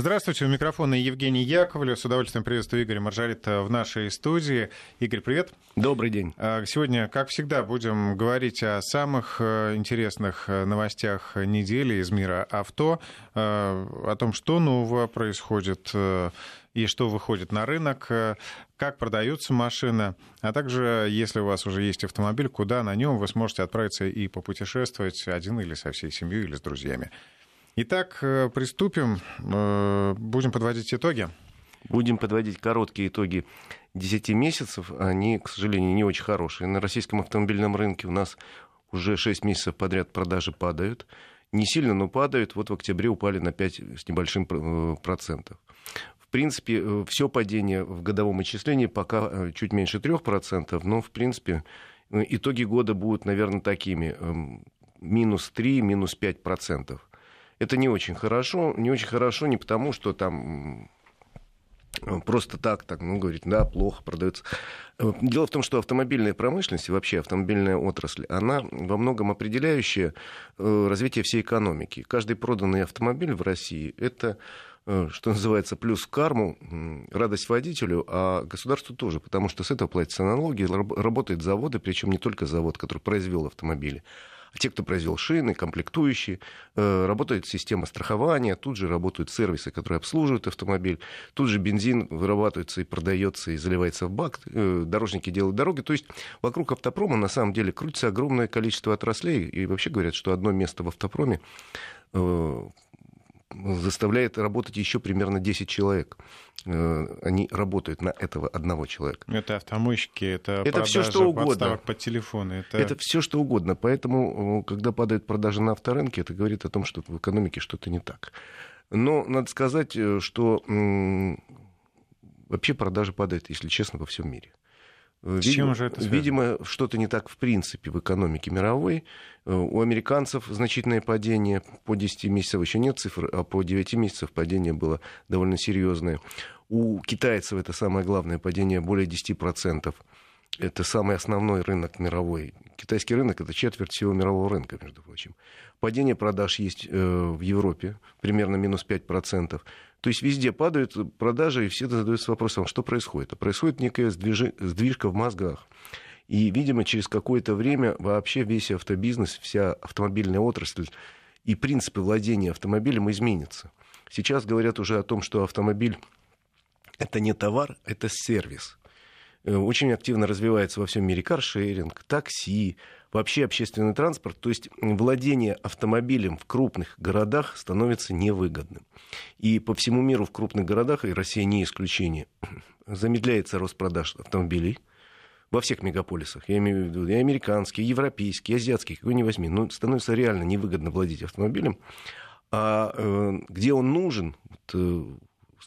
Здравствуйте, у микрофона Евгений Яковлев. С удовольствием приветствую Игоря Маржарита в нашей студии. Игорь, привет. Добрый день. А, сегодня, как всегда, будем говорить о самых э, интересных э, новостях недели из мира авто, э, о том, что нового происходит и что выходит на рынок, как продаются машины, а также, если у вас уже есть автомобиль, куда на нем вы сможете отправиться и попутешествовать один или со всей семьей, или с друзьями. Итак, э, приступим. Э, будем подводить итоги. Будем подводить короткие итоги 10 месяцев. Они, к сожалению, не очень хорошие. На российском автомобильном рынке у нас уже 6 месяцев подряд продажи падают. Не сильно, но падают. Вот в октябре упали на 5 с небольшим э, процентов. В принципе, все падение в годовом исчислении пока чуть меньше 3%, но, в принципе, итоги года будут, наверное, такими. Эм, минус 3, минус 5%. Это не очень хорошо. Не очень хорошо не потому, что там просто так, так, ну, говорить, да, плохо продается. Дело в том, что автомобильная промышленность и вообще автомобильная отрасль, она во многом определяющая э, развитие всей экономики. Каждый проданный автомобиль в России – это э, что называется, плюс в карму, радость водителю, а государству тоже, потому что с этого платятся налоги, работают заводы, причем не только завод, который произвел автомобили, те, кто произвел шины, комплектующие, э, работает система страхования, тут же работают сервисы, которые обслуживают автомобиль, тут же бензин вырабатывается и продается, и заливается в бак, э, дорожники делают дороги. То есть вокруг автопрома на самом деле крутится огромное количество отраслей, и вообще говорят, что одно место в автопроме э, заставляет работать еще примерно 10 человек. Э, они работают на этого одного человека. Это автомойщики, это, это все что угодно. по телефону. Это... это все что угодно. Поэтому, э, когда падают продажи на авторынке, это говорит о том, что в экономике что-то не так. Но надо сказать, э, что вообще продажи падают, если честно, во всем мире. С чем же это связано? Видимо, что-то не так в принципе в экономике мировой. Э, у американцев значительное падение. По 10 месяцев еще нет цифр, а по 9 месяцев падение было довольно серьезное. У китайцев это самое главное падение, более 10%. Это самый основной рынок мировой. Китайский рынок это четверть всего мирового рынка, между прочим. Падение продаж есть э, в Европе, примерно минус 5%. То есть везде падают продажи, и все задаются вопросом, что происходит. А происходит некая сдвижи, сдвижка в мозгах. И, видимо, через какое-то время вообще весь автобизнес, вся автомобильная отрасль и принципы владения автомобилем изменятся. Сейчас говорят уже о том, что автомобиль это не товар, это сервис. Э, очень активно развивается во всем мире каршеринг, такси, вообще общественный транспорт. То есть владение автомобилем в крупных городах становится невыгодным. И по всему миру в крупных городах, и Россия не исключение, замедляется рост продаж автомобилей во всех мегаполисах. Я имею в виду и американские, и европейские, и азиатские, какой ни возьми. Но становится реально невыгодно владеть автомобилем. А э, где он нужен, вот, э,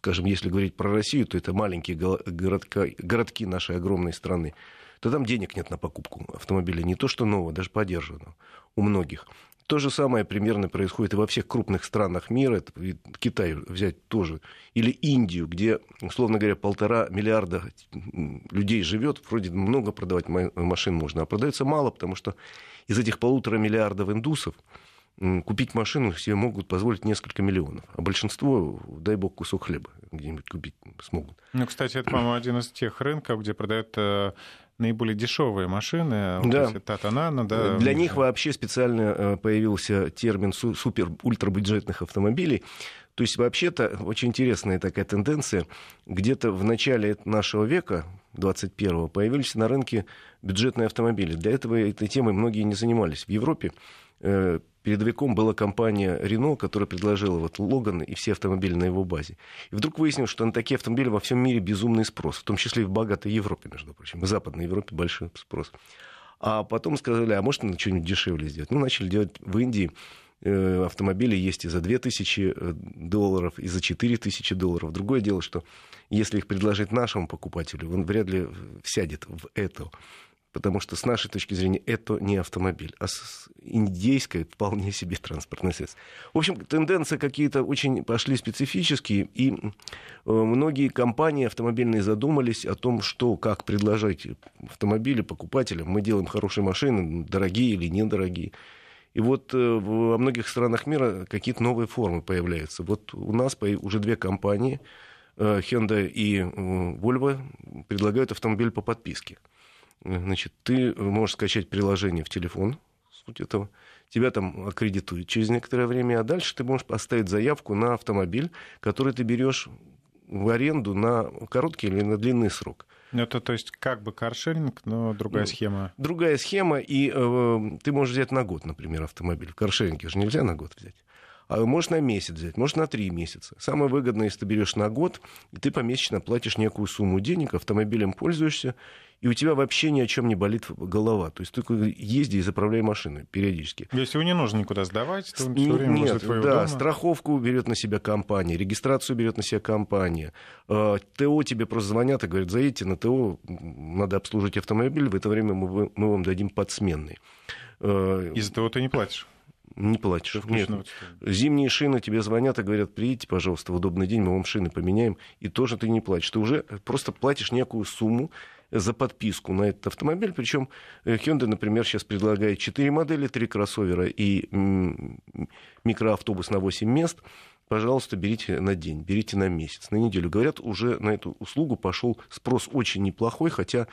скажем, если говорить про Россию, то это маленькие городка, городки нашей огромной страны, то там денег нет на покупку автомобиля, не то что нового, даже подержанного у многих. То же самое примерно происходит и во всех крупных странах мира. Это Китай взять тоже. Или Индию, где, условно говоря, полтора миллиарда людей живет. Вроде много продавать машин можно, а продается мало, потому что из этих полутора миллиардов индусов купить машину себе могут позволить несколько миллионов. А большинство, дай бог, кусок хлеба где-нибудь купить смогут. Ну, кстати, это, по-моему, один из тех рынков, где продают э, наиболее дешевые машины. Да. Татанана, да. Для них вообще специально э, появился термин супер-ультрабюджетных автомобилей. То есть, вообще-то, очень интересная такая тенденция. Где-то в начале нашего века, 21-го, появились на рынке бюджетные автомобили. Для этого этой темой многие не занимались. В Европе э, передовиком была компания Renault, которая предложила вот Логан и все автомобили на его базе. И вдруг выяснилось, что на такие автомобили во всем мире безумный спрос, в том числе и в богатой Европе, между прочим, в Западной Европе большой спрос. А потом сказали, а может, что-нибудь дешевле сделать? Ну, начали делать в Индии автомобили есть и за 2000 э, долларов, и за 4000 долларов. Другое дело, что если их предложить нашему покупателю, он вряд ли сядет в это потому что с нашей точки зрения это не автомобиль, а индейское вполне себе транспортное средство. В общем, тенденции какие-то очень пошли специфические, и э, многие компании автомобильные задумались о том, что, как предложить автомобили покупателям. Мы делаем хорошие машины, дорогие или недорогие. И вот во многих странах мира какие-то новые формы появляются. Вот у нас уже две компании, Hyundai и Volvo, предлагают автомобиль по подписке. Значит, ты можешь скачать приложение в телефон, суть этого, тебя там аккредитуют через некоторое время, а дальше ты можешь поставить заявку на автомобиль, который ты берешь в аренду на короткий или на длинный срок. Ну, это то есть как бы каршеринг, но другая ну, схема. Другая схема, и э, ты можешь взять на год, например, автомобиль. В каршеринге же нельзя на год взять. А можешь на месяц взять, можешь на три месяца. Самое выгодное, если ты берешь на год, и ты помесячно платишь некую сумму денег, автомобилем пользуешься, и у тебя вообще ни о чем не болит голова. То есть только езди и заправляй машины периодически. Если его не нужно никуда сдавать, то он все время Нет, да, дома. страховку берет на себя компания, регистрацию берет на себя компания. А, ТО тебе просто звонят и говорят, заедьте на ТО, надо обслужить автомобиль, в это время мы, мы вам дадим подсменный. А, Из-за того ты не платишь? Не платишь. Нет. Зимние шины тебе звонят и говорят, приедьте, пожалуйста, в удобный день, мы вам шины поменяем. И тоже ты не платишь. Ты уже просто платишь некую сумму за подписку на этот автомобиль. Причем э, Hyundai, например, сейчас предлагает 4 модели, 3 кроссовера и микроавтобус на 8 мест. Пожалуйста, берите на день, берите на месяц, на неделю. Говорят, уже на эту услугу пошел спрос очень неплохой, хотя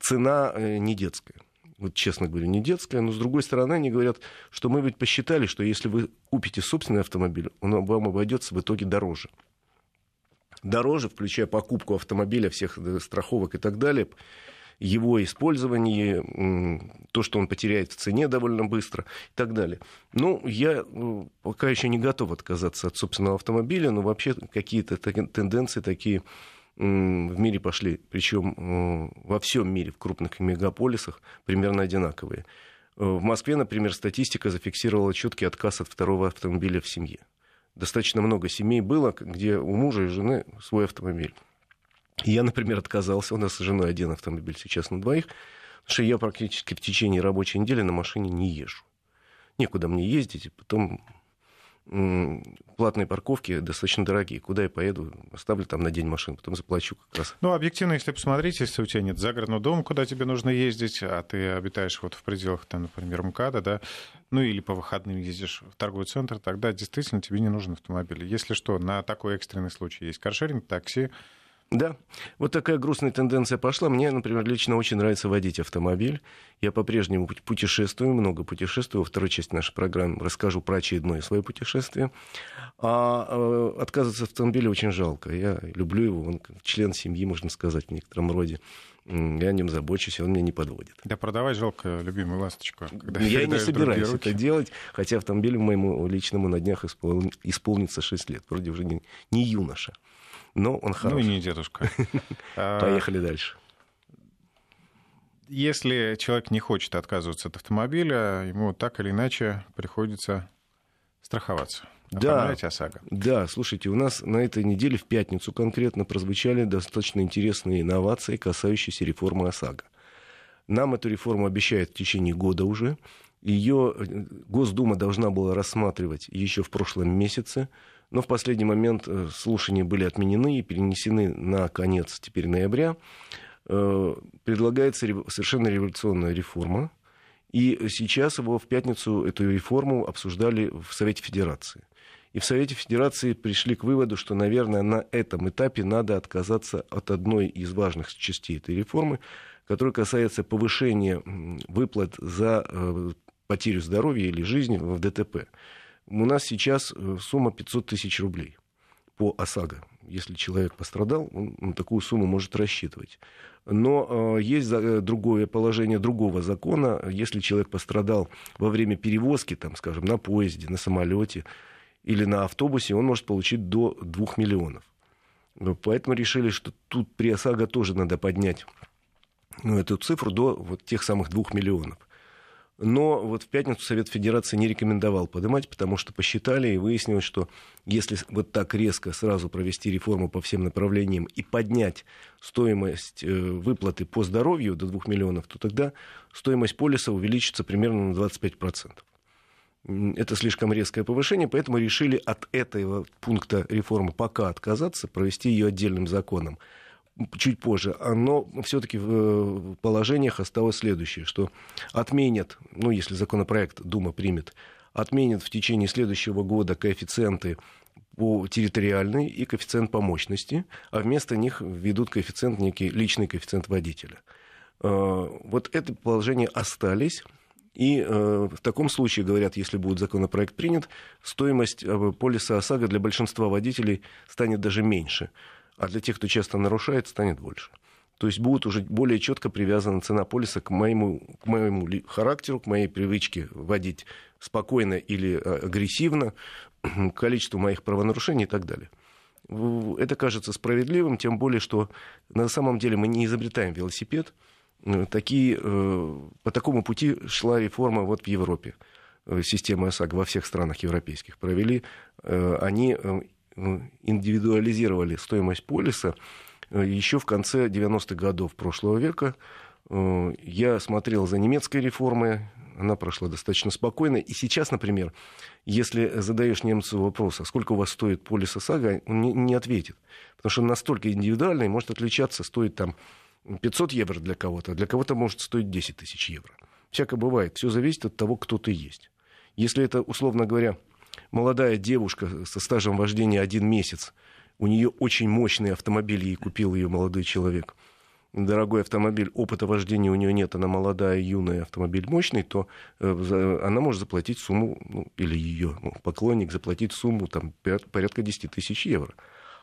цена э, не детская вот честно говоря, не детская, но с другой стороны они говорят, что мы ведь посчитали, что если вы купите собственный автомобиль, он вам обойдется в итоге дороже дороже, включая покупку автомобиля, всех э, страховок и так далее, его использование, то, что он потеряет в цене довольно быстро и так далее. Ну, я э, пока еще не готов отказаться от собственного автомобиля, но вообще какие-то тенденции такие в мире пошли, причем э, во всем мире, в крупных мегаполисах, примерно одинаковые. В Москве, например, статистика зафиксировала четкий отказ от второго автомобиля в семье достаточно много семей было, где у мужа и жены свой автомобиль. И я, например, отказался. У нас с женой один автомобиль сейчас на двоих. Потому что я практически в течение рабочей недели на машине не езжу. Некуда мне ездить. И потом платные парковки достаточно дорогие. Куда я поеду? Оставлю там на день машину, потом заплачу как раз. Ну, объективно, если посмотреть, если у тебя нет загородного дома, куда тебе нужно ездить, а ты обитаешь вот в пределах, там, например, МКАДа, да, ну или по выходным ездишь в торговый центр, тогда действительно тебе не нужен автомобиль. Если что, на такой экстренный случай есть каршеринг, такси, да, вот такая грустная тенденция пошла. Мне, например, лично очень нравится водить автомобиль. Я по-прежнему путешествую, много путешествую. Во второй части нашей программы расскажу про очередное свое путешествие. А э, отказываться от автомобиля очень жалко. Я люблю его, он член семьи, можно сказать, в некотором роде. Я о нем забочусь, и он меня не подводит. Да продавай жалко любимую ласточку. Я и не собираюсь это делать, хотя автомобилю моему личному на днях испол... исполнится 6 лет. Вроде уже не, не юноша но он хороший. Ну и не дедушка. А, Поехали дальше. Если человек не хочет отказываться от автомобиля, ему так или иначе приходится страховаться. Да, ОСАГО. да, слушайте, у нас на этой неделе, в пятницу конкретно, прозвучали достаточно интересные инновации, касающиеся реформы ОСАГО. Нам эту реформу обещают в течение года уже. Ее э, Госдума должна была рассматривать еще в прошлом месяце. Но в последний момент э, слушания были отменены и перенесены на конец теперь ноября. Э, предлагается совершенно революционная реформа. И сейчас его в пятницу эту реформу обсуждали в Совете Федерации. И в Совете Федерации пришли к выводу, что, наверное, на этом этапе надо отказаться от одной из важных частей этой реформы, которая касается повышения выплат за э, потерю здоровья или жизни в ДТП. У нас сейчас э, сумма 500 тысяч рублей по ОСАГО. Если человек пострадал, он на такую сумму может рассчитывать. Но э, есть э, другое положение другого закона. Если человек пострадал во время перевозки, там, скажем, на поезде, на самолете или на автобусе, он может получить до 2 миллионов. Поэтому решили, что тут при ОСАГО тоже надо поднять ну, эту цифру до вот тех самых 2 миллионов. Но вот в пятницу Совет Федерации не рекомендовал поднимать, потому что посчитали и выяснилось, что если вот так резко сразу провести реформу по всем направлениям и поднять стоимость э, выплаты по здоровью до 2 миллионов, то тогда стоимость полиса увеличится примерно на 25%. Это слишком резкое повышение, поэтому решили от этого пункта реформы пока отказаться, провести ее отдельным законом чуть позже, но все-таки в положениях осталось следующее, что отменят, ну, если законопроект Дума примет, отменят в течение следующего года коэффициенты по территориальной и коэффициент по мощности, а вместо них введут коэффициент, некий личный коэффициент водителя. Э, вот это положение остались. И э, в таком случае, говорят, если будет законопроект принят, стоимость э, полиса ОСАГО для большинства водителей станет даже меньше, а для тех, кто часто нарушает, станет больше. То есть будет уже более четко привязана цена полиса к моему, к моему характеру, к моей привычке водить спокойно или агрессивно, к количеству моих правонарушений и так далее. Это кажется справедливым, тем более, что на самом деле мы не изобретаем велосипед. Э, такие, э, по такому пути шла реформа вот в Европе. Э, системы ОСАГО во всех странах европейских провели. Они индивидуализировали стоимость полиса еще в конце 90-х годов прошлого века. Я смотрел за немецкой реформой, она прошла достаточно спокойно. И сейчас, например, если задаешь немцу вопрос, а сколько у вас стоит полис ОСАГО, он не, не ответит. Потому что он настолько индивидуальный, может отличаться, стоит там 500 евро для кого-то, а для кого-то может стоить 10 тысяч евро. Всякое бывает. Все зависит от того, кто ты есть. Если это, условно говоря, молодая девушка со стажем вождения один месяц, у нее очень мощный автомобиль, ей купил ее молодой человек – дорогой автомобиль, опыта вождения у нее нет, она молодая, юная, автомобиль мощный, то э, она может заплатить сумму, ну, или ее ну, поклонник заплатить сумму там, порядка 10 тысяч евро.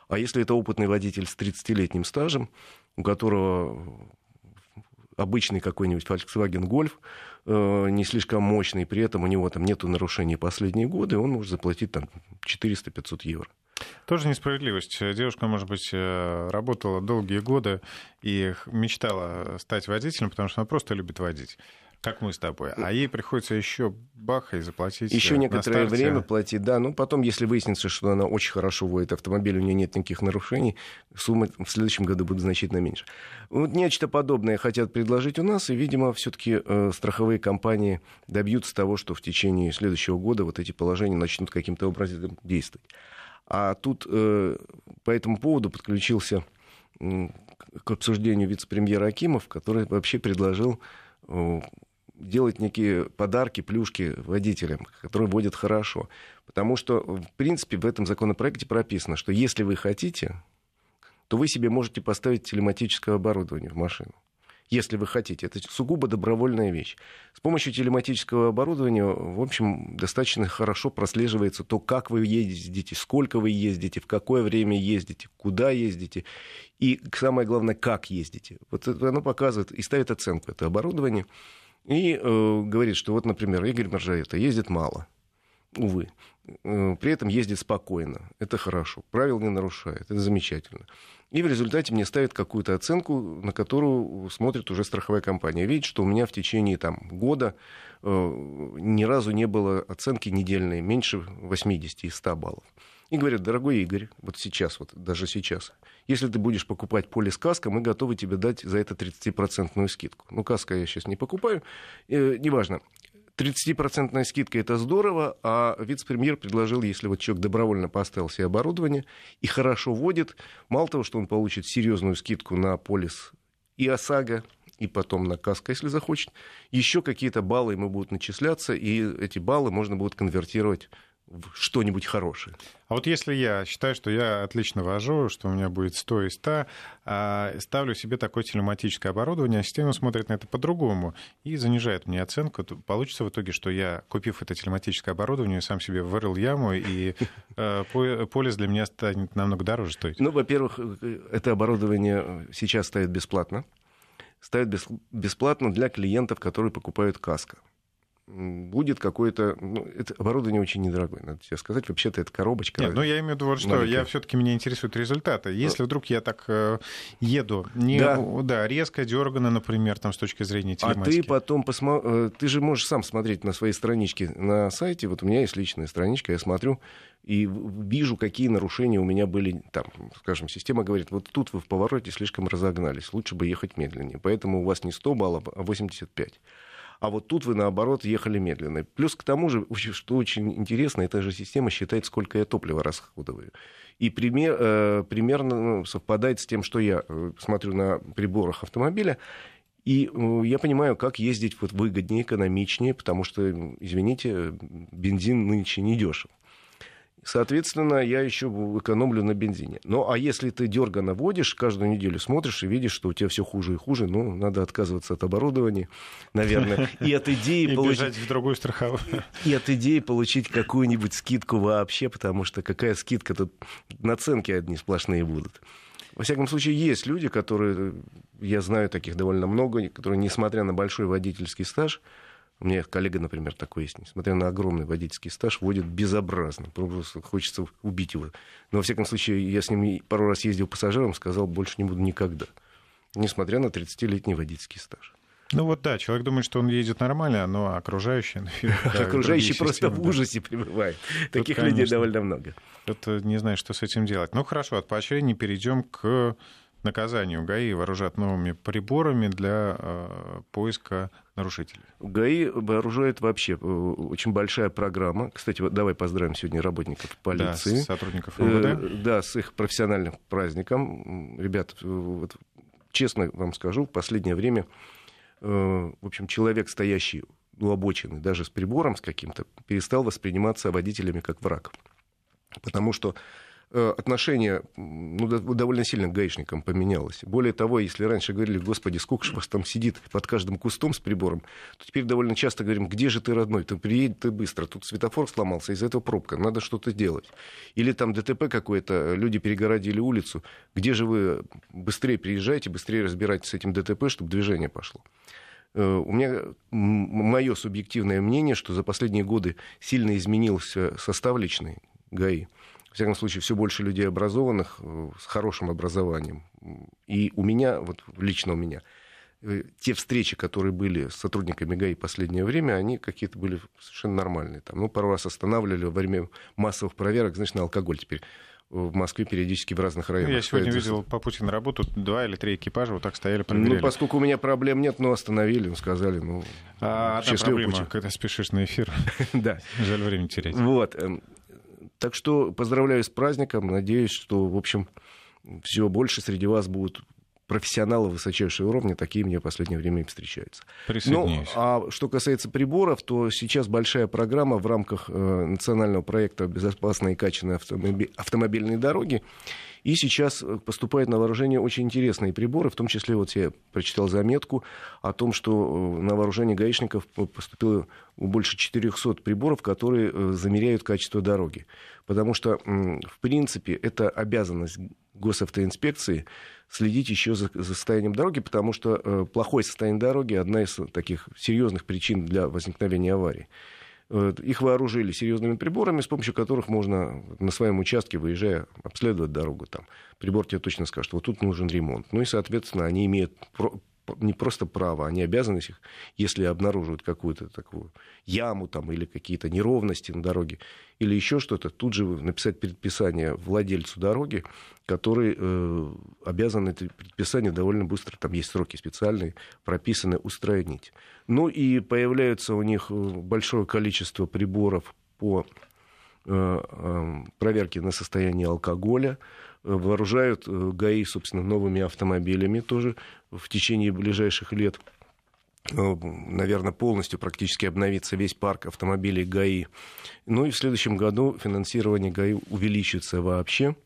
А если это опытный водитель с 30-летним стажем, у которого обычный какой-нибудь Volkswagen Golf, не слишком мощный, при этом у него там нету нарушений последние годы, он может заплатить там 400-500 евро. Тоже несправедливость. Девушка, может быть, э, работала долгие годы и мечтала стать водителем, потому что она просто любит водить как мы с тобой. А ей приходится еще баха и заплатить. Еще э, некоторое время платить, да. Ну, потом, если выяснится, что она очень хорошо водит автомобиль, у нее нет никаких нарушений, сумма в следующем году будет значительно меньше. Вот нечто подобное хотят предложить у нас, и, видимо, все-таки э, страховые компании добьются того, что в течение следующего года вот эти положения начнут каким-то образом действовать. А тут э, по этому поводу подключился э, к обсуждению вице-премьера Акимов, который вообще предложил э, делать некие подарки, плюшки водителям, которые водят хорошо. Потому что, в принципе, в этом законопроекте прописано, что если вы хотите, то вы себе можете поставить телематическое оборудование в машину если вы хотите. Это сугубо добровольная вещь. С помощью телематического оборудования, в общем, достаточно хорошо прослеживается то, как вы ездите, сколько вы ездите, в какое время ездите, куда ездите, и самое главное, как ездите. Вот оно показывает и ставит оценку это оборудование, и э, говорит, что вот, например, Игорь Маржаета ездит мало, увы. Э, при этом ездит спокойно. Это хорошо. Правил не нарушает. Это замечательно. И в результате мне ставят какую-то оценку, на которую смотрит уже страховая компания. Видит, что у меня в течение там, года э, ни разу не было оценки недельной меньше 80 из 100 баллов. И говорят, дорогой Игорь, вот сейчас, вот даже сейчас, если ты будешь покупать полис каска, мы готовы тебе дать за это 30% скидку. Ну, каска я сейчас не покупаю, э, неважно. 30% скидка это здорово, а вице-премьер предложил, если вот человек добровольно поставил себе оборудование и хорошо водит, мало того, что он получит серьезную скидку на полис и ОСАГО, и потом на КАСКО, если захочет, еще какие-то баллы ему будут начисляться, и эти баллы можно будет конвертировать что-нибудь хорошее. А вот если я считаю, что я отлично вожу, что у меня будет 100 из 100, а ставлю себе такое телематическое оборудование, а система смотрит на это по-другому и занижает мне оценку, то получится в итоге, что я, купив это телематическое оборудование, сам себе вырыл яму, и э, полис для меня станет намного дороже стоить. Ну, во-первых, э, это оборудование сейчас ставят бесплатно. Ставят бесплатно для клиентов, которые покупают каско будет какое-то... Ну, это оборудование очень недорогое, надо тебе сказать. Вообще-то это коробочка. Нет, ну я имею в виду вот что, маленькая. я все-таки меня интересуют результаты. Если вдруг я так э, еду, не, да. да, резко, дергано, например, там, с точки зрения телематики. А ты потом посмотри... Э, ты же можешь сам смотреть на своей страничке на сайте. Вот у меня есть личная страничка, я смотрю и вижу, какие нарушения у меня были. Там, скажем, система говорит, вот тут вы в повороте слишком разогнались, лучше бы ехать медленнее. Поэтому у вас не 100 баллов, а 85. А вот тут вы, наоборот, ехали медленно. Плюс к тому же, что очень интересно, эта же система считает, сколько я топлива расходую. И пример, э, примерно ну, совпадает с тем, что я э, смотрю на приборах автомобиля. И э, я понимаю, как ездить вот выгоднее, экономичнее, потому что, извините, бензин нынче не дешев. Соответственно, я еще экономлю на бензине. Ну, а если ты дерганно водишь, каждую неделю смотришь и видишь, что у тебя все хуже и хуже, ну, надо отказываться от оборудования, наверное. И от идеи получить... в другую страховую. И от идеи получить какую-нибудь скидку вообще, потому что какая скидка тут наценки одни сплошные будут. Во всяком случае, есть люди, которые, я знаю таких довольно много, которые, несмотря на большой водительский стаж, у меня коллега, например, такой есть, несмотря на огромный водительский стаж, водит безобразно. Просто хочется убить его. Но, во всяком случае, я с ним пару раз ездил пассажиром, сказал, больше не буду никогда. Несмотря на 30-летний водительский стаж. Ну вот да, человек думает, что он едет нормально, но окружающие... Окружающие просто в ужасе пребывают. Таких людей довольно много. Тут не знаю, что с этим делать. Ну хорошо, от поощрений перейдем к наказанию. ГАИ вооружат новыми приборами для э, поиска нарушителей. ГАИ вооружает вообще э, очень большая программа. Кстати, вот давай поздравим сегодня работников полиции. Да, сотрудников МВД. Э, да, с их профессиональным праздником. Ребят, вот, честно вам скажу, в последнее время, э, в общем, человек, стоящий у обочины, даже с прибором с каким-то, перестал восприниматься водителями как враг. Потому что Э, отношение ну, довольно сильно к гаишникам поменялось. Более того, если раньше говорили, господи, сколько же вас там сидит под каждым кустом с прибором, то теперь довольно часто говорим, где же ты, родной, ты приедь ты быстро, тут светофор сломался, из-за этого пробка, надо что-то делать. Или там ДТП какое-то, люди перегородили улицу, где же вы быстрее приезжаете, быстрее разбирайтесь с этим ДТП, чтобы движение пошло. Э, у меня мое субъективное мнение, что за последние годы сильно изменился состав личный ГАИ во всяком случае, все больше людей образованных, э, с хорошим образованием. И у меня, вот лично у меня, э, те встречи, которые были с сотрудниками ГАИ в последнее время, они какие-то были совершенно нормальные. Там, ну, пару раз останавливали во время массовых проверок, знаешь, на алкоголь теперь в Москве периодически в разных районах. Я сегодня стоят. видел по пути на работу, два или три экипажа вот так стояли, проверяли. Ну, поскольку у меня проблем нет, ну, остановили, сказали, ну, а, одна проблема, пути. когда спешишь на эфир. Да. Жаль время терять. Вот. Так что поздравляю с праздником. Надеюсь, что, в общем, все больше среди вас будут профессионалы высочайшего уровня, такие мне в последнее время и встречаются. Ну, а что касается приборов, то сейчас большая программа в рамках э, национального проекта «Безопасные и качественные автомобильные дороги». И сейчас э, поступают на вооружение очень интересные приборы, в том числе вот я прочитал заметку о том, что э, на вооружение гаишников поступило больше 400 приборов, которые э, замеряют качество дороги. Потому что, в принципе, это обязанность госавтоинспекции следить еще за, состоянием дороги, потому что плохое состояние дороги одна из таких серьезных причин для возникновения аварий. Их вооружили серьезными приборами, с помощью которых можно на своем участке, выезжая, обследовать дорогу. Там. Прибор тебе точно скажет, вот тут нужен ремонт. Ну и, соответственно, они имеют не просто право, они обязаны, если обнаруживают какую-то такую яму там, или какие-то неровности на дороге, или еще что-то, тут же написать предписание владельцу дороги, который э, обязан это предписание довольно быстро, там есть сроки специальные, прописаны, устранить. Ну и появляется у них э, большое количество приборов по э, э, проверке на состояние алкоголя, вооружают ГАИ, собственно, новыми автомобилями тоже в течение ближайших лет. Наверное, полностью практически обновится весь парк автомобилей ГАИ. Ну и в следующем году финансирование ГАИ увеличится вообще.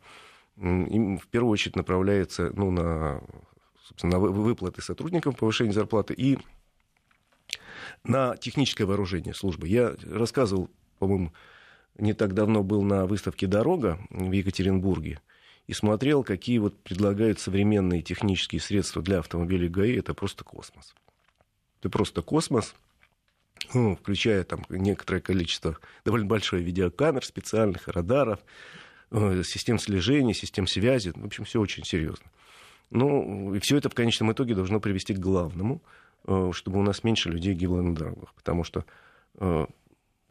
Им в первую очередь направляется ну, на, на выплаты сотрудникам, повышение зарплаты и на техническое вооружение службы. Я рассказывал, по-моему, не так давно был на выставке «Дорога» в Екатеринбурге и смотрел, какие вот предлагают современные технические средства для автомобилей ГАИ. Это просто космос. Это просто космос, ну, включая там некоторое количество, довольно большое видеокамер специальных, радаров, систем слежения, систем связи. В общем, все очень серьезно. Ну, и все это в конечном итоге должно привести к главному, э, чтобы у нас меньше людей гибло на дорогах. Потому что э,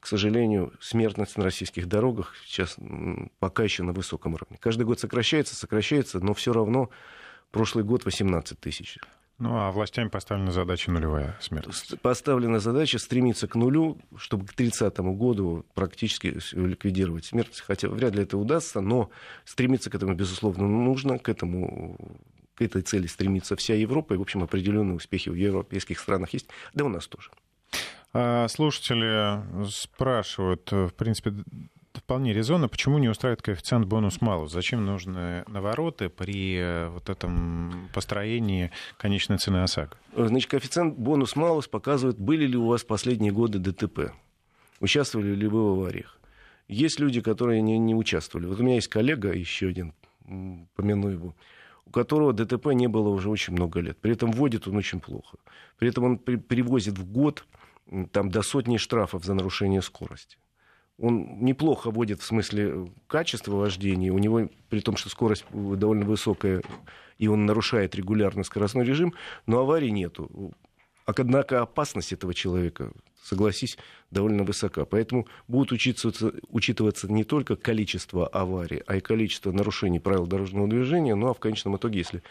к сожалению, смертность на российских дорогах сейчас пока еще на высоком уровне. Каждый год сокращается, сокращается, но все равно прошлый год 18 тысяч. Ну, а властями поставлена задача нулевая смертность. Поставлена задача стремиться к нулю, чтобы к 30 году практически ликвидировать смертность. Хотя вряд ли это удастся, но стремиться к этому, безусловно, нужно. К этому к этой цели стремится вся Европа, и, в общем, определенные успехи в европейских странах есть, да у нас тоже. А слушатели спрашивают, в принципе, вполне резонно, почему не устраивает коэффициент бонус-малус? Зачем нужны навороты при э, вот этом построении конечной цены ОСАГО? Значит, коэффициент бонус-малус показывает, были ли у вас последние годы ДТП, участвовали ли вы в авариях. Есть люди, которые не, не участвовали. Вот у меня есть коллега, еще один, помяну его, у которого ДТП не было уже очень много лет. При этом водит он очень плохо. При этом он при, привозит в год там, до сотни штрафов за нарушение скорости. Он неплохо водит в смысле качества вождения. У него, при том, что скорость довольно высокая, и он нарушает регулярно скоростной режим, но аварий нету. Однако опасность этого человека, согласись, довольно высока. Поэтому будут учиться, учитываться не только количество аварий, а и количество нарушений правил дорожного движения. Ну а в конечном итоге, если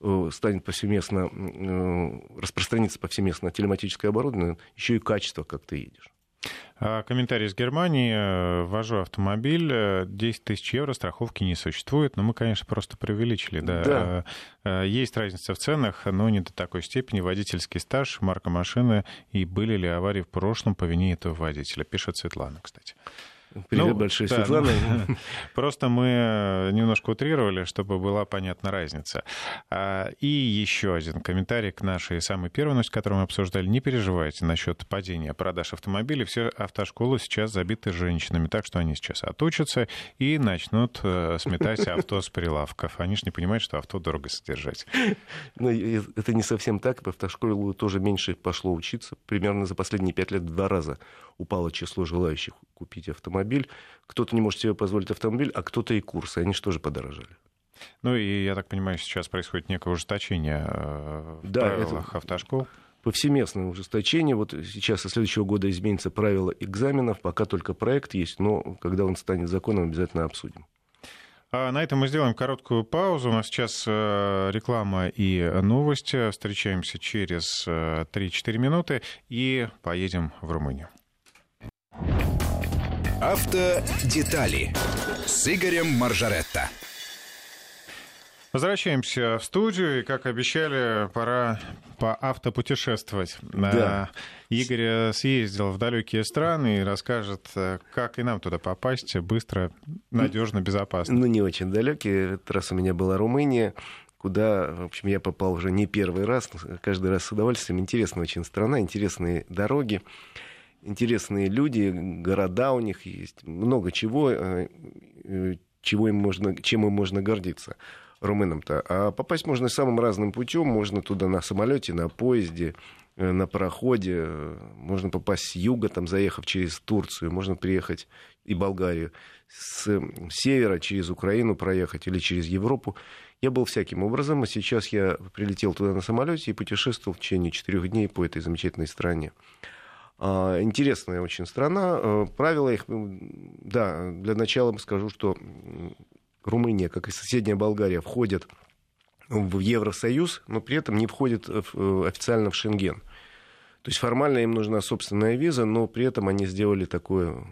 э, станет повсеместно, э, распространиться повсеместно телематическое оборудование, еще и качество, как ты едешь. А, комментарий из Германии. Э, вожу автомобиль, 10 тысяч евро страховки не существует. Но мы, конечно, просто преувеличили. Да. да. Э, э, есть разница в ценах, но не до такой степени. Водительский стаж, марка машины и были ли аварии в прошлом по вине этого водителя, пишет Светлана, кстати. Привет, ну, большой, да, Светлана. Ну, просто мы э, немножко утрировали, чтобы была понятна разница. А, и еще один комментарий к нашей самой первой новости, которую мы обсуждали. Не переживайте насчет падения продаж автомобилей. Все автошколы сейчас забиты женщинами, так что они сейчас отучатся и начнут э, сметать авто с прилавков. Они же не понимают, что авто дорого содержать. Ну, это не совсем так. В автошколу тоже меньше пошло учиться. Примерно за последние пять лет в два раза упало число желающих купить автомобиль. Кто-то не может себе позволить автомобиль, а кто-то и курсы. Они же тоже подорожали. Ну и, я так понимаю, сейчас происходит некое ужесточение э, в да, правилах это... автошкол повсеместное ужесточение. Вот сейчас со следующего года изменится правила экзаменов. Пока только проект есть, но когда он станет законом, обязательно обсудим. А на этом мы сделаем короткую паузу. У нас сейчас э, реклама и новости. Встречаемся через 3-4 э, минуты и поедем в Румынию. Автодетали с Игорем Маржаретто. Возвращаемся в студию, и, как обещали, пора поавтопутешествовать. Да. Игорь съездил в далекие страны и расскажет, как и нам туда попасть быстро, надежно, безопасно. Ну, не очень далекие. Этот раз у меня была Румыния куда, в общем, я попал уже не первый раз, каждый раз с удовольствием. Интересная очень страна, интересные дороги интересные люди, города у них есть, много чего, э, э, чего им можно, чем им можно гордиться румынам-то. А попасть можно самым разным путем. Можно туда на самолете, на поезде, э, на пароходе. Можно попасть с юга, там, заехав через Турцию. Можно приехать и Болгарию. С севера через Украину проехать или через Европу. Я был всяким образом, а сейчас я прилетел туда на самолете и путешествовал в течение четырех дней по этой замечательной стране. А, интересная очень страна. Э, правила их, да, для начала скажу, что Румыния, как и соседняя Болгария, входят в Евросоюз, но при этом не входят э, официально в Шенген. То есть формально им нужна собственная виза, но при этом они сделали такое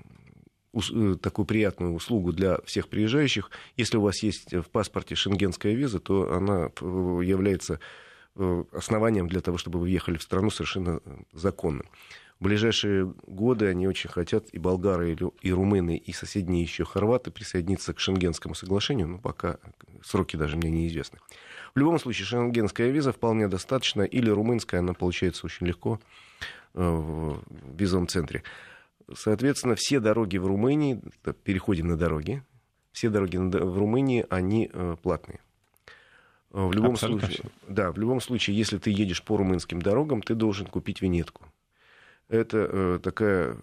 э, такую приятную услугу для всех приезжающих. Если у вас есть в паспорте шенгенская виза, то она является основанием для того, чтобы вы въехали в страну совершенно законно. Ближайшие годы они очень хотят, и болгары, и румыны, и соседние еще хорваты присоединиться к Шенгенскому соглашению, но пока сроки даже мне неизвестны. В любом случае, шенгенская виза вполне достаточно, или румынская, она получается очень легко э, в визовом центре. Соответственно, все дороги в Румынии, переходим на дороги, все дороги в Румынии, они э, платные. В любом Абсолютно случае, да, в любом случае, если ты едешь по румынским дорогам, ты должен купить винетку. Это э, такая...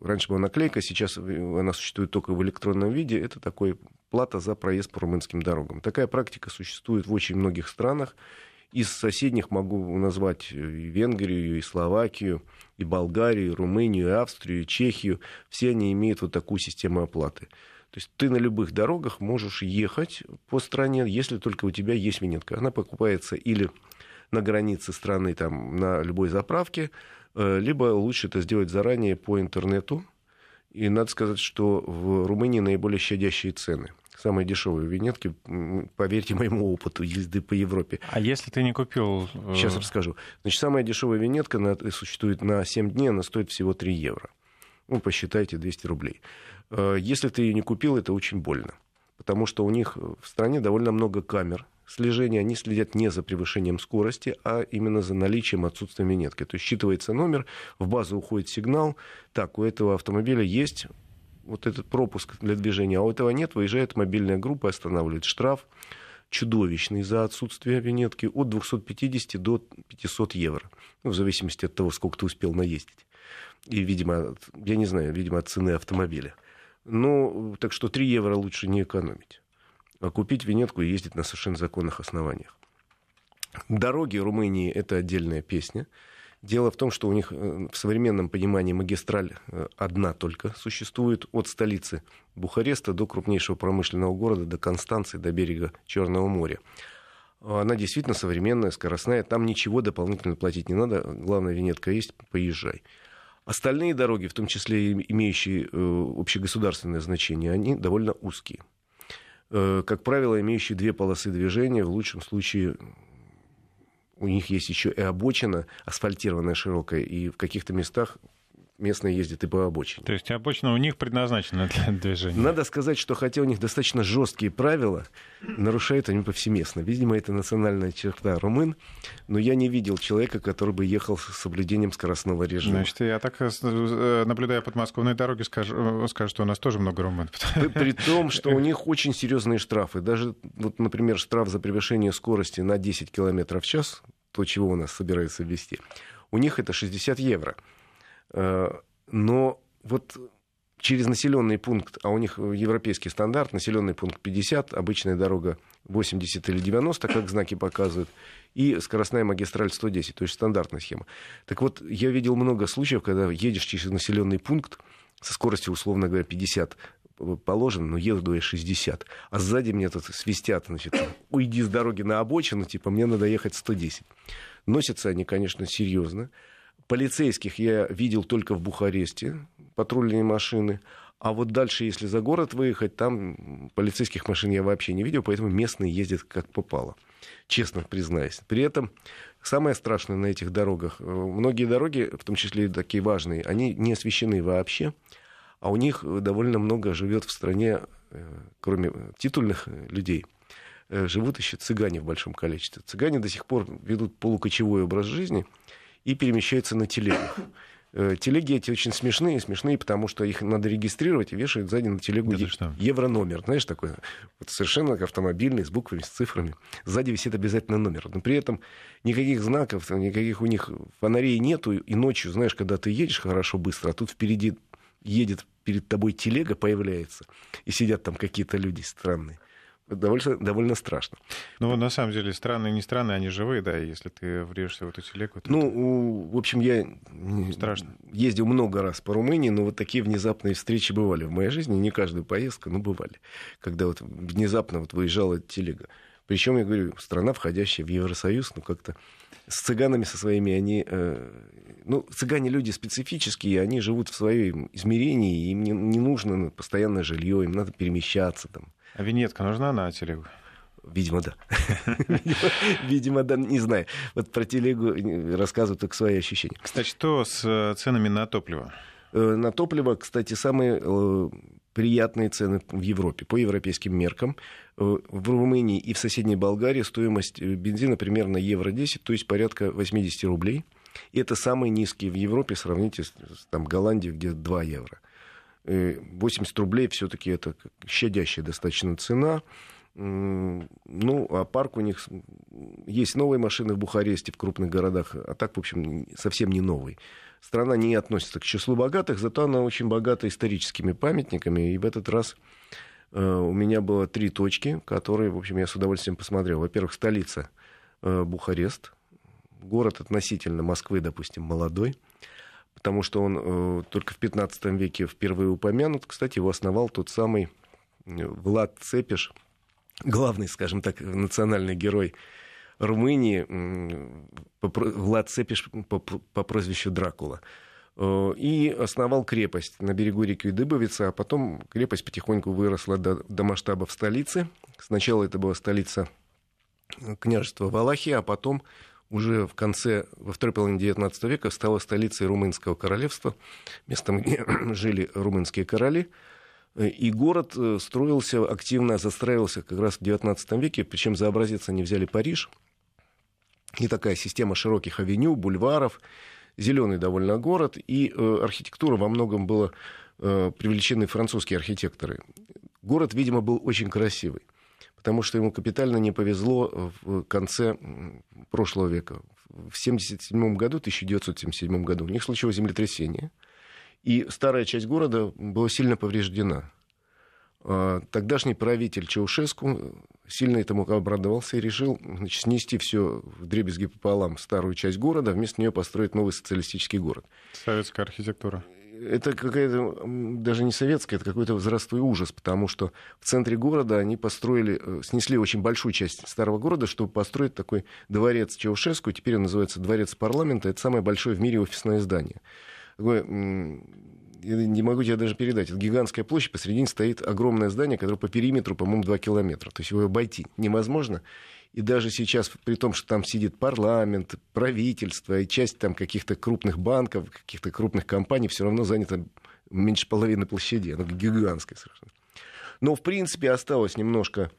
Раньше была наклейка, сейчас она существует только в электронном виде. Это такой плата за проезд по румынским дорогам. Такая практика существует в очень многих странах. Из соседних могу назвать и Венгрию, и Словакию, и Болгарию, и Румынию, и Австрию, и Чехию. Все они имеют вот такую систему оплаты. То есть ты на любых дорогах можешь ехать по стране, если только у тебя есть винетка. Она покупается или на границе страны, там, на любой заправке, э, либо лучше это сделать заранее по интернету. И надо сказать, что в Румынии наиболее щадящие цены. Самые дешевые винетки, поверьте моему опыту езды по Европе. А если ты не купил... Сейчас расскажу. Значит, самая дешевая винетка на, существует на 7 дней, она стоит всего 3 евро. Ну, посчитайте, 200 рублей. Если ты ее не купил, это очень больно потому что у них в стране довольно много камер слежения. Они следят не за превышением скорости, а именно за наличием отсутствия винетки. То есть считывается номер, в базу уходит сигнал. Так, у этого автомобиля есть вот этот пропуск для движения, а у этого нет, выезжает мобильная группа, останавливает штраф чудовищный за отсутствие винетки от 250 до 500 евро, ну, в зависимости от того, сколько ты успел наездить. И, видимо, я не знаю, видимо, от цены автомобиля. Ну, так что 3 евро лучше не экономить. А купить винетку и ездить на совершенно законных основаниях. Дороги Румынии — это отдельная песня. Дело в том, что у них э, в современном понимании магистраль э, одна только существует от столицы Бухареста до крупнейшего промышленного города, до Констанции, до берега Черного моря. Она действительно современная, скоростная, там ничего дополнительно платить не надо, главная винетка есть, поезжай. Остальные дороги, в том числе имеющие э, общегосударственное значение, они довольно узкие. Э, как правило, имеющие две полосы движения, в лучшем случае у них есть еще и обочина асфальтированная широкая, и в каких-то местах местные ездят и по обочине. То есть обочина у них предназначена для движения. Надо сказать, что хотя у них достаточно жесткие правила, нарушают они повсеместно. Видимо, это национальная черта румын, но я не видел человека, который бы ехал с соблюдением скоростного режима. Значит, я так, э, э, наблюдая подмосковные дороги, скажу, э, скажу, что у нас тоже много румын. При, при том, что у них очень серьезные штрафы. Даже, вот, например, штраф за превышение скорости на 10 км в час, то, чего у нас собираются ввести, у них это 60 евро. Э, но вот через населенный пункт, а у них европейский стандарт, населенный пункт 50, обычная дорога 80 или 90, как знаки показывают, и скоростная магистраль 110, то есть стандартная схема. Так вот, я видел много случаев, когда едешь через населенный пункт со скоростью, условно говоря, 50 положено, но еду я 60. А сзади мне тут свистят, значит, уйди с дороги на обочину, типа, мне надо ехать 110. Носятся они, конечно, серьезно. Полицейских я видел только в Бухаресте, патрульные машины. А вот дальше, если за город выехать, там полицейских машин я вообще не видел, поэтому местные ездят как попало. Честно признаюсь. При этом самое страшное на этих дорогах, э, многие дороги, в том числе и такие важные, они не освещены вообще, а у них довольно много живет в стране, э, кроме титульных людей, э, живут еще цыгане в большом количестве. Цыгане до сих пор ведут полукочевой образ жизни – и перемещаются на телегах. Э, телеги эти очень смешные, смешные, потому что их надо регистрировать и вешают сзади на телегу е- еврономер. Знаешь, такой вот совершенно автомобильный, с буквами, с цифрами. Сзади висит обязательно номер. Но при этом никаких знаков, никаких у них фонарей нету. И ночью, знаешь, когда ты едешь хорошо, быстро, а тут впереди едет перед тобой телега, появляется, и сидят там какие-то люди странные довольно, довольно страшно. Ну, на самом деле, странные не странные, они живые, да, если ты врежешься в эту телегу. То ну, в общем, я страшно. ездил много раз по Румынии, но вот такие внезапные встречи бывали в моей жизни, не каждую поездку, но бывали, когда вот внезапно вот выезжала телега. Причем, я говорю, страна, входящая в Евросоюз, ну, как-то с цыганами со своими, они... Э, ну, цыгане люди специфические, они живут в своем измерении, им не, не нужно постоянное жилье, им надо перемещаться там а винетка нужна на телегу? Видимо, да. Видимо, да, не знаю. Вот про телегу рассказываю только свои ощущения. Кстати, что с э, ценами на топливо? Э, на топливо, кстати, самые э, приятные цены в Европе по европейским меркам. В Румынии и в соседней Болгарии стоимость бензина примерно евро 10, то есть порядка 80 рублей. И это самые низкие в Европе, сравните с там, Голландией, где 2 евро. 80 рублей все-таки это щадящая достаточно цена. Ну, а парк у них... Есть новые машины в Бухаресте, в крупных городах, а так, в общем, совсем не новый. Страна не относится к числу богатых, зато она очень богата историческими памятниками. И в этот раз э, у меня было три точки, которые, в общем, я с удовольствием посмотрел. Во-первых, столица э, Бухарест, город относительно Москвы, допустим, молодой потому что он э, только в 15 веке впервые упомянут. Кстати, его основал тот самый э, Влад Цепиш, главный, скажем так, национальный герой Румынии Влад Цепиш по, по прозвищу Дракула. Э, и основал крепость на берегу реки Дыбовица, а потом крепость потихоньку выросла до, до масштабов столицы. Сначала это была столица княжества Валахия, а потом уже в конце, во второй половине XIX века стала столицей Румынского королевства, местом, где жили румынские короли. И город э, строился активно, застраивался как раз в XIX веке, причем за образец они взяли Париж. И такая система широких авеню, бульваров, зеленый довольно город, и э, архитектура во многом была э, привлечены французские архитекторы. Город, видимо, был очень красивый потому что ему капитально не повезло в конце прошлого века. В 1977 году, 1977 году у них случилось землетрясение, и старая часть города была сильно повреждена. А, тогдашний правитель Чаушеску сильно этому обрадовался и решил значит, снести все в дребезги пополам старую часть города, вместо нее построить новый социалистический город. Советская архитектура это какая-то даже не советская, это какой-то возрастной ужас, потому что в центре города они построили, э, снесли очень большую часть старого города, чтобы построить такой дворец Чаушеску, теперь он называется дворец парламента, это самое большое в мире офисное здание. Такое, не могу тебе даже передать. Это гигантская площадь, посередине стоит огромное здание, которое по периметру, по-моему, 2 километра. То есть его обойти невозможно. И даже сейчас, при том, что там сидит парламент, правительство и часть там каких-то крупных банков, каких-то крупных компаний, все равно занято меньше половины площади. Оно гигантское совершенно. Но, в принципе, осталось немножко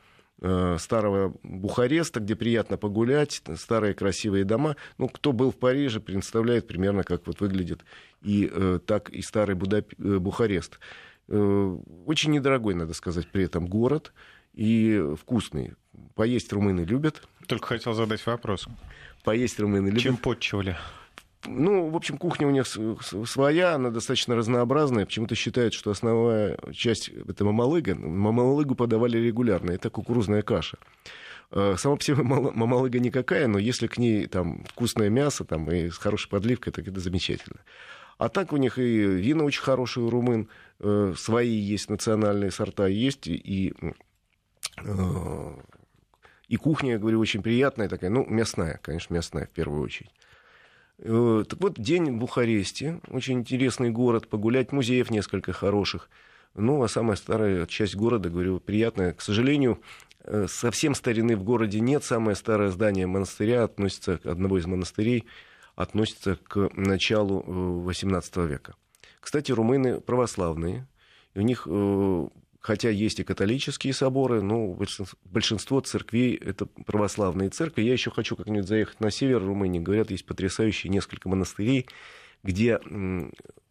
э, старого Бухареста, где приятно погулять, старые красивые дома. Ну, кто был в Париже, представляет примерно, как вот выглядит и э, так и старый Будап... Э, Бухарест. Э, очень недорогой, надо сказать, при этом город и вкусный. Поесть румыны любят. Только хотел задать вопрос. Поесть румыны любят. Чем подчивали? Ну, в общем, кухня у них своя, она достаточно разнообразная. Почему-то считают, что основная часть — это мамалыга. Мамалыгу подавали регулярно. Это кукурузная каша. А, сама по себе мамалыга никакая, но если к ней там вкусное мясо там, и с хорошей подливкой, так это замечательно. А так у них и вина очень хорошие у румын, э, свои есть национальные сорта, есть и э, и кухня, я говорю, очень приятная такая, ну, мясная, конечно, мясная в первую очередь. Э, так вот, день в Бухаресте, очень интересный город, погулять, музеев несколько хороших. Ну, а самая старая часть города, говорю, приятная. К сожалению, э, совсем старины в городе нет. Самое старое здание монастыря относится, одного из монастырей, относится к началу XVIII э, века. Кстати, румыны православные. И у них хотя есть и католические соборы, но большинство церквей это православные церкви. Я еще хочу как-нибудь заехать на север Румынии. Говорят, есть потрясающие несколько монастырей, где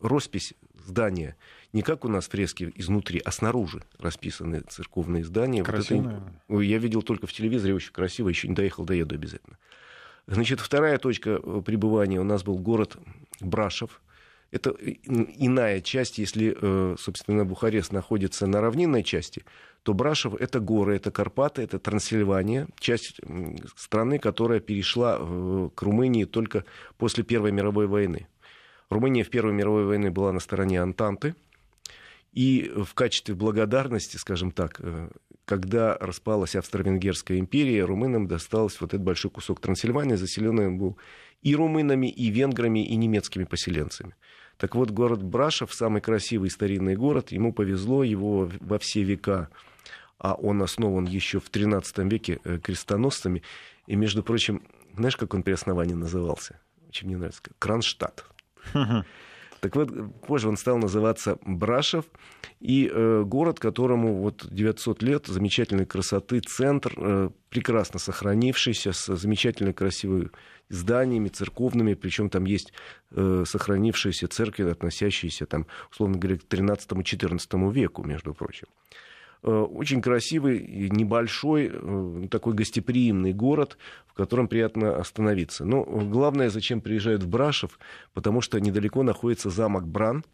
роспись здания не как у нас фрески изнутри, а снаружи расписаны церковные здания. Красиво. Вот это... Я видел только в телевизоре, очень красиво, еще не доехал, доеду обязательно. Значит, вторая точка э, пребывания у нас был город Брашев, это иная часть, если, э, собственно, Бухарест находится на равнинной части, то Брашев — это горы, это Карпаты, это Трансильвания, часть страны, которая перешла э, к Румынии только после Первой мировой войны. Румыния в Первой мировой войне была на стороне Антанты, и в качестве благодарности, скажем так, э, когда распалась Австро-Венгерская империя, румынам досталось вот этот большой кусок Трансильвании, заселенный он был и румынами, и венграми, и немецкими поселенцами. Так вот, город Брашев, самый красивый старинный город, ему повезло, его во все века, а он основан еще в XIII веке э, крестоносцами. И, между прочим, знаешь, как он при основании назывался? Очень мне нравится. Кронштадт. Так вот, позже он стал называться Брашев, и э, город, которому вот 900 лет, замечательной красоты, центр, э, прекрасно сохранившийся, с замечательно красивой зданиями церковными, причем там есть э, сохранившиеся церкви, относящиеся, там, условно говоря, к 13-14 веку, между прочим. Э, очень красивый, небольшой, э, такой гостеприимный город, в котором приятно остановиться. Но главное, зачем приезжают в Брашев, потому что недалеко находится замок Бран,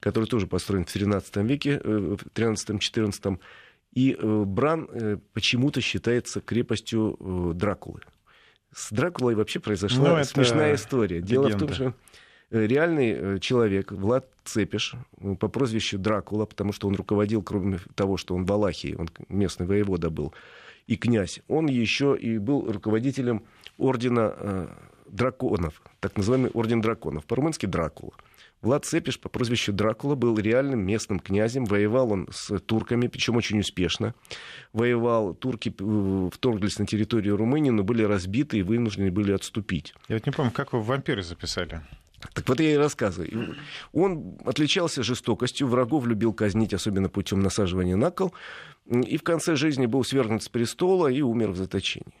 который тоже построен в 13 веке, э, в 13-14. И Бран почему-то считается крепостью Дракулы. С Дракулой вообще произошла ну, смешная история. Дело легенда. в том, что реальный э, человек, Влад Цепиш, э, по прозвищу Дракула, потому что он руководил, кроме того, что он в Алахии, он местный воевода был, и князь, он еще и был руководителем ордена э, драконов, так называемый орден драконов, по-румынски Дракула. Влад Цепиш по прозвищу Дракула был реальным местным князем. Воевал он с турками, причем очень успешно. Воевал. Турки э, вторглись на территорию Румынии, но были разбиты и вынуждены были отступить. Я вот не помню, как вы вампиры записали? Так вот я и рассказываю. Он отличался жестокостью, врагов любил казнить, особенно путем насаживания на кол. И в конце жизни был свергнут с престола и умер в заточении.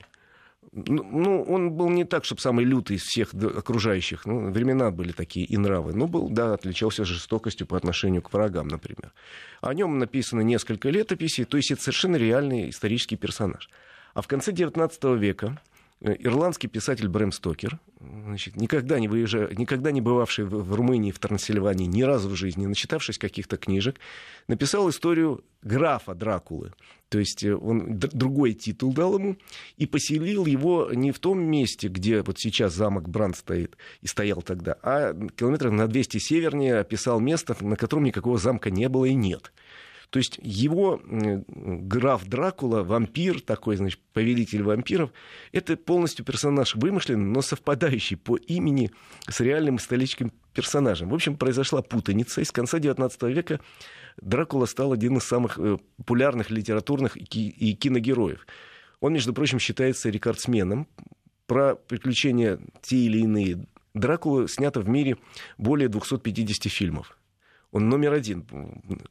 Ну, ну, он был не так, чтобы самый лютый из всех окружающих. Ну, времена были такие и нравы. Но был, да, отличался жестокостью по отношению к врагам, например. О нем написано несколько летописей, то есть это совершенно реальный исторический персонаж. А в конце XIX века ирландский писатель Брэм Стокер, значит, никогда, не выезжая, никогда не бывавший в, в Румынии, в Трансильвании ни разу в жизни, начитавшись каких-то книжек, написал историю графа Дракулы. То есть э, он другой титул дал ему и поселил его не в том месте, где вот сейчас замок Бранд стоит и стоял тогда, а километров на 200 севернее описал место, на котором никакого замка не было и нет. То есть его граф Дракула, вампир такой, значит, повелитель вампиров, это полностью персонаж вымышленный, но совпадающий по имени с реальным историческим персонажем. В общем, произошла путаница, и с конца XIX века Дракула стал один из самых э, популярных литературных и киногероев. Он, между прочим, считается рекордсменом. Про приключения те или иные Дракулы снято в мире более 250 фильмов. Он номер один.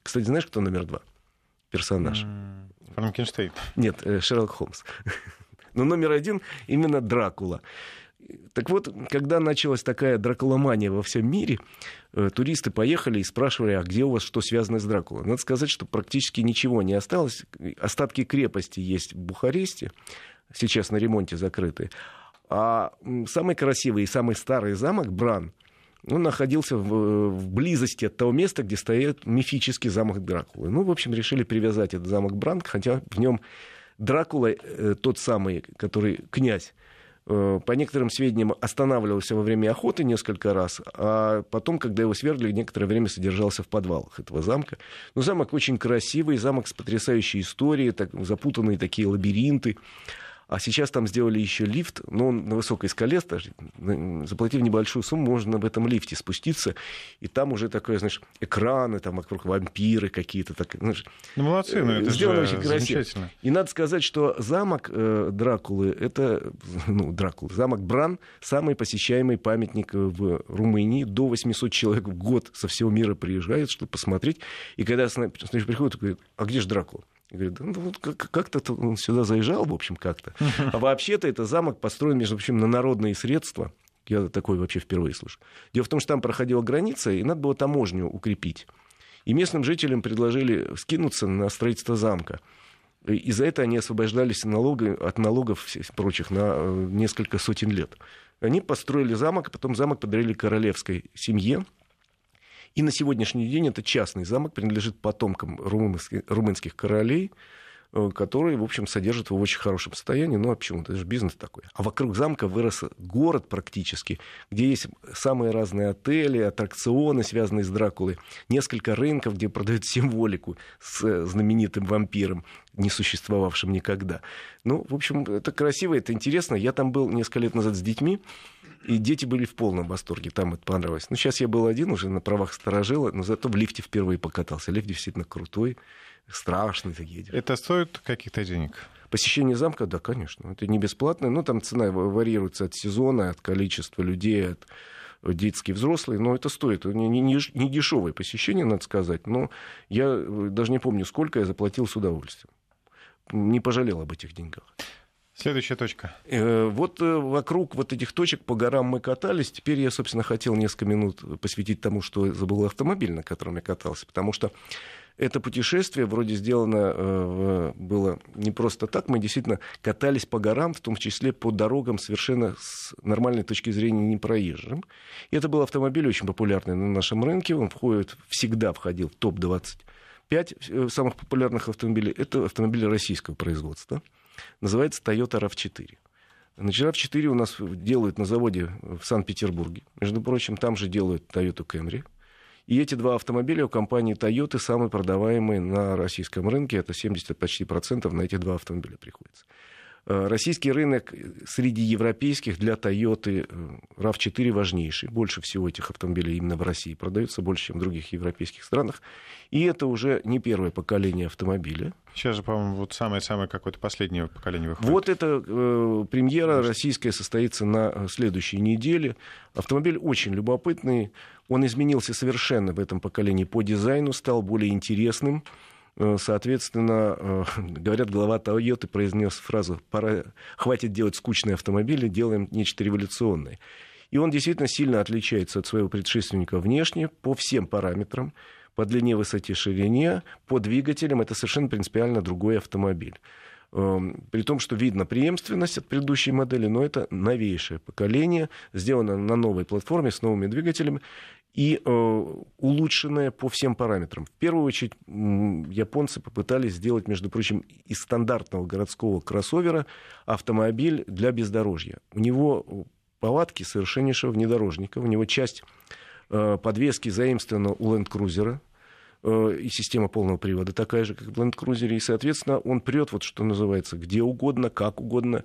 Кстати, знаешь, кто номер два? Персонаж. Франкенштейн. Нет, э, Шерлок Холмс. Но номер один именно Дракула. Так вот, когда началась такая дракуломания во всем мире, э, туристы поехали и спрашивали, а где у вас что связано с Дракулой? Надо сказать, что практически ничего не осталось. Остатки крепости есть в Бухаресте, сейчас на ремонте закрытые. А самый красивый и самый старый замок Бран он находился в, в близости от того места, где стоит мифический замок Дракулы. Ну, в общем, решили привязать этот замок Бранк, хотя в нем Дракула, э, тот самый, который князь, э, по некоторым сведениям, останавливался во время охоты несколько раз, а потом, когда его свергли, некоторое время содержался в подвалах этого замка. Но замок очень красивый, замок с потрясающей историей, так, запутанные такие лабиринты. А сейчас там сделали еще лифт, но он на высокой скале, заплатив небольшую сумму, можно в этом лифте спуститься, и там уже такое, знаешь, экраны, там вокруг вампиры какие-то. Так, знаешь, ну, молодцы, но это сделано очень красиво. И надо сказать, что замок э, Дракулы, это, ну, Дракулы, замок Бран, самый посещаемый памятник в Румынии. До 800 человек в год со всего мира приезжают, чтобы посмотреть. И когда значит, приходят, говорят, а где же Дракула? Говорит, ну, вот как-то он сюда заезжал, в общем, как-то. А вообще-то это замок построен, между прочим, на народные средства. Я такой вообще впервые слышу. Дело в том, что там проходила граница, и надо было таможню укрепить. И местным жителям предложили скинуться на строительство замка. И за это они освобождались налога, от налогов прочих на э, несколько сотен лет. Они построили замок, а потом замок подарили королевской семье, и на сегодняшний день это частный замок, принадлежит потомкам румынских, румынских королей, э, которые, в общем, содержат его в очень хорошем состоянии. Ну, а почему? Это же бизнес такой. А вокруг замка вырос город практически, где есть самые разные отели, аттракционы, связанные с Дракулой, несколько рынков, где продают символику с э, знаменитым вампиром, не существовавшим никогда. Ну, в общем, это красиво, это интересно. Я там был несколько лет назад с детьми, и дети были в полном восторге, там это понравилось. Ну, сейчас я был один уже на правах сторожила, но зато в лифте впервые покатался. Лифт действительно крутой, страшный. Ты едешь. Это стоит каких-то денег? Посещение замка, да, конечно. Это не бесплатно. Ну, там цена варьируется от сезона, от количества людей, от детские, взрослые, но это стоит. Не, не, не дешевое посещение, надо сказать, но я э, даже не помню, сколько я заплатил с удовольствием. Не пожалел об этих деньгах. Следующая точка. Э, вот э, вокруг вот этих точек по горам мы катались. Теперь я, собственно, хотел несколько минут посвятить тому, что забыл автомобиль, на котором я катался. Потому что это путешествие вроде сделано э, было не просто так. Мы действительно катались по горам, в том числе по дорогам совершенно с нормальной точки зрения непроезжим. И это был автомобиль очень популярный на нашем рынке. Он входит, всегда входил в топ-25 самых популярных автомобилей. Это автомобили российского производства называется Toyota RAV4. Значит, RAV4 у нас делают на заводе в Санкт-Петербурге. Между прочим, там же делают Toyota Camry. И эти два автомобиля у компании Toyota самые продаваемые на российском рынке. Это 70 почти процентов на эти два автомобиля приходится. Э, российский рынок среди европейских для Toyota RAV4 важнейший. Больше всего этих автомобилей именно в России продается, больше, чем в других европейских странах. И это уже не первое поколение автомобиля. Сейчас же, по-моему, вот самое-самое какое-то последнее поколение выходит. Вот эта э, премьера российская состоится на следующей неделе. Автомобиль очень любопытный. Он изменился совершенно в этом поколении по дизайну, стал более интересным. Э, соответственно, э, говорят, глава Toyota произнес фразу «Пора, хватит делать скучные автомобили, делаем нечто революционное». И он действительно сильно отличается от своего предшественника внешне по всем параметрам, по длине, высоте, ширине, по двигателям. Это совершенно принципиально другой автомобиль. Эм, при том, что видно преемственность от предыдущей модели, но это новейшее поколение, сделано на новой платформе с новыми двигателями и э, улучшенная по всем параметрам. В первую очередь японцы попытались сделать, между прочим, из стандартного городского кроссовера автомобиль для бездорожья. У него палатки совершеннейшего внедорожника, у него часть э, подвески заимствована у Land Cruiser, э, и система полного привода такая же, как в Land Cruiser, и, соответственно, он прет, вот что называется, где угодно, как угодно,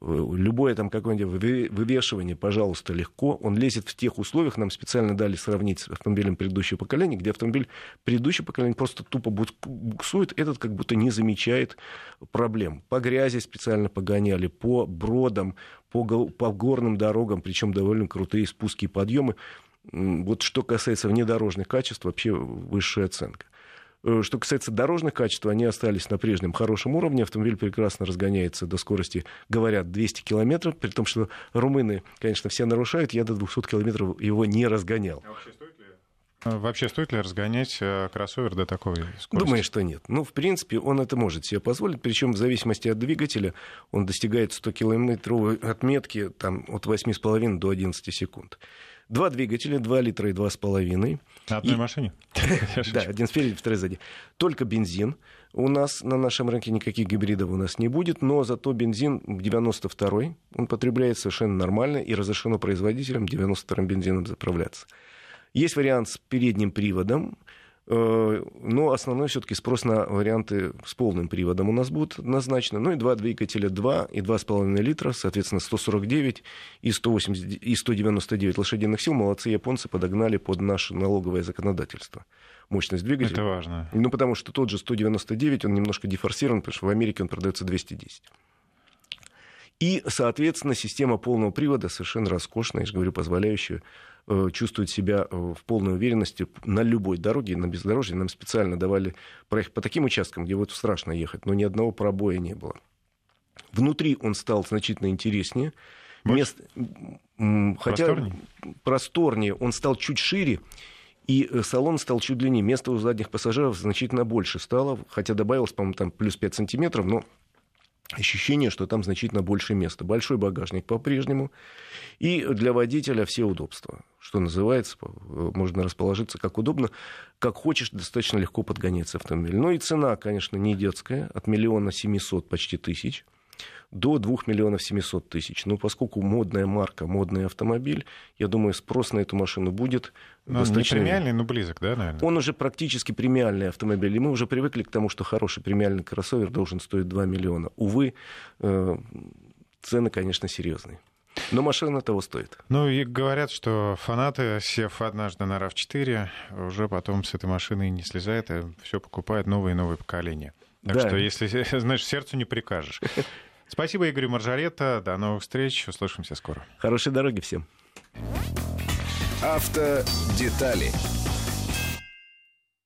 любое там какое-нибудь вывешивание, пожалуйста, легко. Он лезет в тех условиях, нам специально дали сравнить с автомобилем предыдущего поколения, где автомобиль предыдущего поколения просто тупо буксует, этот как будто не замечает проблем. По грязи специально погоняли, по бродам, по, по горным дорогам, причем довольно крутые спуски и подъемы. Вот что касается внедорожных качеств, вообще высшая оценка. Э, что касается дорожных качеств, они остались на прежнем хорошем уровне. Автомобиль прекрасно разгоняется до скорости, говорят, 200 километров, при том, что румыны, конечно, все нарушают. Я до 200 километров его не разгонял. А вообще стоит ли э, Вообще стоит ли разгонять э, кроссовер до такой скорости? Думаю, что нет. Ну, в принципе, он это может себе позволить. Причем в зависимости от двигателя он достигает 100-километровой отметки там, от 8,5 до 11 секунд. Два двигателя, 2 литра и 2,5. На одной и... машине? Да, один спереди, второй сзади. Только бензин. У нас на нашем рынке никаких гибридов у нас не будет, но зато бензин 92-й, он потребляет совершенно нормально и разрешено производителям 92-м бензином заправляться. Есть вариант с передним приводом, но основной все-таки спрос на варианты с полным приводом у нас будет однозначно. Ну и два двигателя 2 и 2,5 литра, соответственно, 149 и, 180, и 199 лошадиных сил. Молодцы японцы подогнали под наше налоговое законодательство мощность двигателя. Это важно. Ну, потому что тот же 199, он немножко дефорсирован, потому что в Америке он продается 210. И, соответственно, система полного привода совершенно роскошная, я же говорю, позволяющая Э, чувствовать себя э, в полной уверенности на любой дороге, на бездорожье. Нам специально давали проехать по таким участкам, где вот страшно ехать, но ни одного пробоя не было. Внутри он стал значительно интереснее. Мест... Хотя просторнее? просторнее, он стал чуть шире, и э, салон стал чуть длиннее. Места у задних пассажиров значительно больше стало, хотя добавилось, по-моему, там плюс 5 сантиметров, но ощущение, что там значительно больше места. Большой багажник по-прежнему. И для водителя все удобства. Что называется, можно расположиться как удобно. Как хочешь, достаточно легко подгоняется автомобиль. Ну и цена, конечно, не детская. От миллиона семисот почти тысяч до 2 миллионов 700 тысяч. Но поскольку модная марка, модный автомобиль, я думаю, спрос на эту машину будет но достаточно... Не премиальный, но близок, да, наверное? Он уже практически премиальный автомобиль. И мы уже привыкли к тому, что хороший премиальный кроссовер должен стоить 2 миллиона. Увы, э, цены, конечно, серьезные. Но машина того стоит. Ну и говорят, что фанаты, сев однажды на RAV4, уже потом с этой машины не слезают, а все покупают новые и новые поколения. Так да. что, если, знаешь, сердцу не прикажешь. Спасибо, Игорь Маржарета. До новых встреч. Услышимся скоро. Хорошей дороги всем. Автодетали